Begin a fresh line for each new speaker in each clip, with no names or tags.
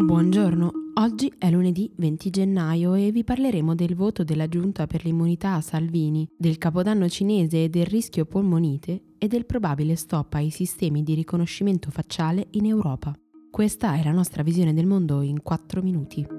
Buongiorno, oggi è lunedì 20 gennaio e vi parleremo del voto della Giunta per l'immunità a Salvini, del capodanno cinese e del rischio polmonite e del probabile stop ai sistemi di riconoscimento facciale in Europa. Questa è la nostra visione del mondo in 4 minuti.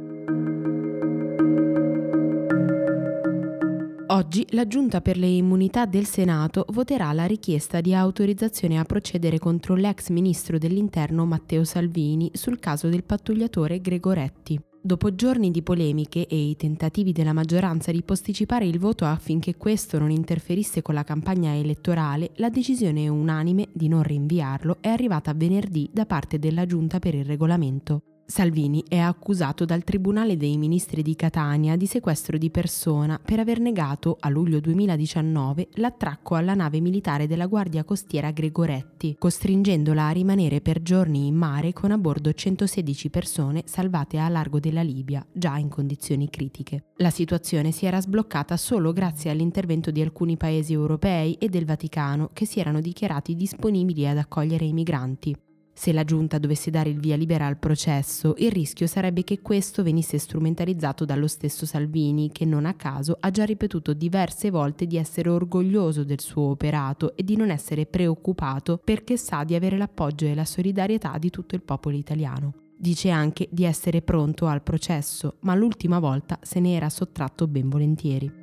Oggi la Giunta per le immunità del Senato voterà la richiesta di autorizzazione a procedere contro l'ex ministro dell'Interno Matteo Salvini sul caso del pattugliatore Gregoretti. Dopo giorni di polemiche e i tentativi della maggioranza di posticipare il voto affinché questo non interferisse con la campagna elettorale, la decisione unanime di non rinviarlo è arrivata venerdì da parte della Giunta per il regolamento. Salvini è accusato dal Tribunale dei Ministri di Catania di sequestro di persona per aver negato a luglio 2019 l'attracco alla nave militare della Guardia Costiera Gregoretti, costringendola a rimanere per giorni in mare con a bordo 116 persone salvate a largo della Libia, già in condizioni critiche. La situazione si era sbloccata solo grazie all'intervento di alcuni paesi europei e del Vaticano che si erano dichiarati disponibili ad accogliere i migranti. Se la giunta dovesse dare il via libera al processo, il rischio sarebbe che questo venisse strumentalizzato dallo stesso Salvini, che non a caso ha già ripetuto diverse volte di essere orgoglioso del suo operato e di non essere preoccupato perché sa di avere l'appoggio e la solidarietà di tutto il popolo italiano. Dice anche di essere pronto al processo, ma l'ultima volta se ne era sottratto ben volentieri.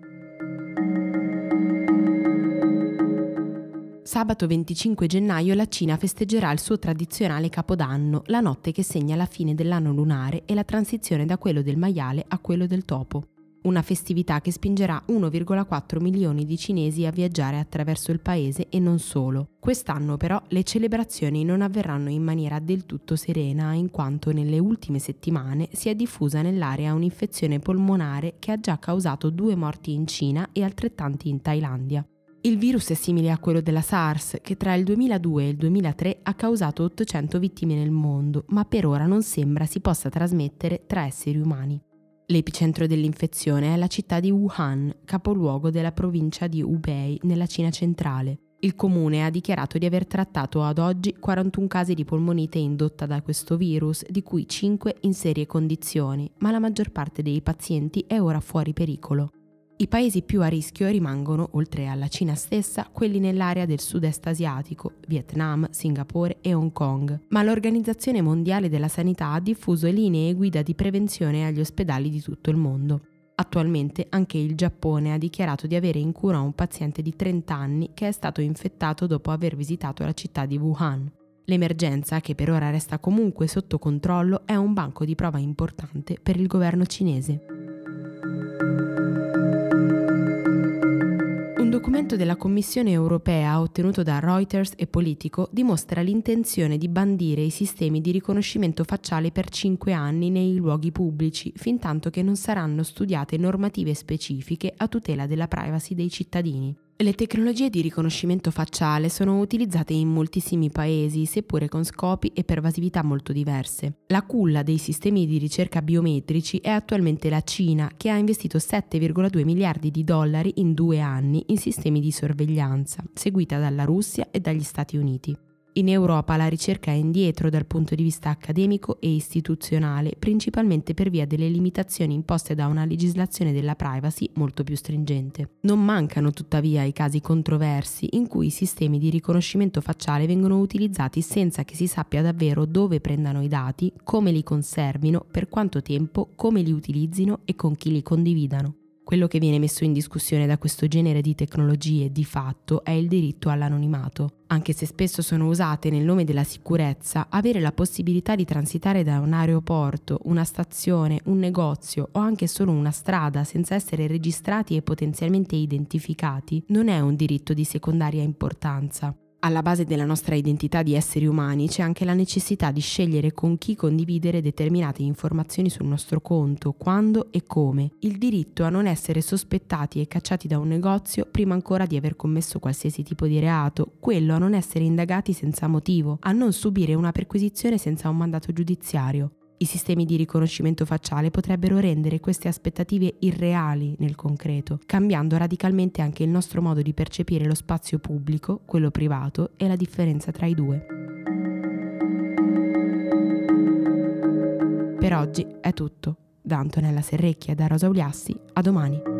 Sabato 25 gennaio la Cina festeggerà il suo tradizionale Capodanno, la notte che segna la fine dell'anno lunare e la transizione da quello del maiale a quello del topo. Una festività che spingerà 1,4 milioni di cinesi a viaggiare attraverso il paese e non solo. Quest'anno però le celebrazioni non avverranno in maniera del tutto serena, in quanto nelle ultime settimane si è diffusa nell'area un'infezione polmonare che ha già causato due morti in Cina e altrettanti in Thailandia. Il virus è simile a quello della SARS, che tra il 2002 e il 2003 ha causato 800 vittime nel mondo, ma per ora non sembra si possa trasmettere tra esseri umani. L'epicentro dell'infezione è la città di Wuhan, capoluogo della provincia di Hubei, nella Cina centrale. Il comune ha dichiarato di aver trattato ad oggi 41 casi di polmonite indotta da questo virus, di cui 5 in serie condizioni, ma la maggior parte dei pazienti è ora fuori pericolo. I paesi più a rischio rimangono, oltre alla Cina stessa, quelli nell'area del sud-est asiatico, Vietnam, Singapore e Hong Kong, ma l'Organizzazione Mondiale della Sanità ha diffuso linee guida di prevenzione agli ospedali di tutto il mondo. Attualmente anche il Giappone ha dichiarato di avere in cura un paziente di 30 anni che è stato infettato dopo aver visitato la città di Wuhan. L'emergenza, che per ora resta comunque sotto controllo, è un banco di prova importante per il governo cinese. Documento della Commissione europea ottenuto da Reuters e Politico dimostra l'intenzione di bandire i sistemi di riconoscimento facciale per 5 anni nei luoghi pubblici, fin tanto che non saranno studiate normative specifiche a tutela della privacy dei cittadini. Le tecnologie di riconoscimento facciale sono utilizzate in moltissimi paesi, seppure con scopi e pervasività molto diverse. La culla dei sistemi di ricerca biometrici è attualmente la Cina, che ha investito 7,2 miliardi di dollari in due anni in sistemi di sorveglianza, seguita dalla Russia e dagli Stati Uniti. In Europa la ricerca è indietro dal punto di vista accademico e istituzionale, principalmente per via delle limitazioni imposte da una legislazione della privacy molto più stringente. Non mancano tuttavia i casi controversi in cui i sistemi di riconoscimento facciale vengono utilizzati senza che si sappia davvero dove prendano i dati, come li conservino, per quanto tempo, come li utilizzino e con chi li condividano. Quello che viene messo in discussione da questo genere di tecnologie di fatto è il diritto all'anonimato. Anche se spesso sono usate nel nome della sicurezza, avere la possibilità di transitare da un aeroporto, una stazione, un negozio o anche solo una strada senza essere registrati e potenzialmente identificati non è un diritto di secondaria importanza. Alla base della nostra identità di esseri umani c'è anche la necessità di scegliere con chi condividere determinate informazioni sul nostro conto, quando e come. Il diritto a non essere sospettati e cacciati da un negozio prima ancora di aver commesso qualsiasi tipo di reato, quello a non essere indagati senza motivo, a non subire una perquisizione senza un mandato giudiziario. I sistemi di riconoscimento facciale potrebbero rendere queste aspettative irreali nel concreto, cambiando radicalmente anche il nostro modo di percepire lo spazio pubblico, quello privato e la differenza tra i due. Per oggi è tutto. Da Antonella Serrecchia e da Rosa Uliassi, a domani.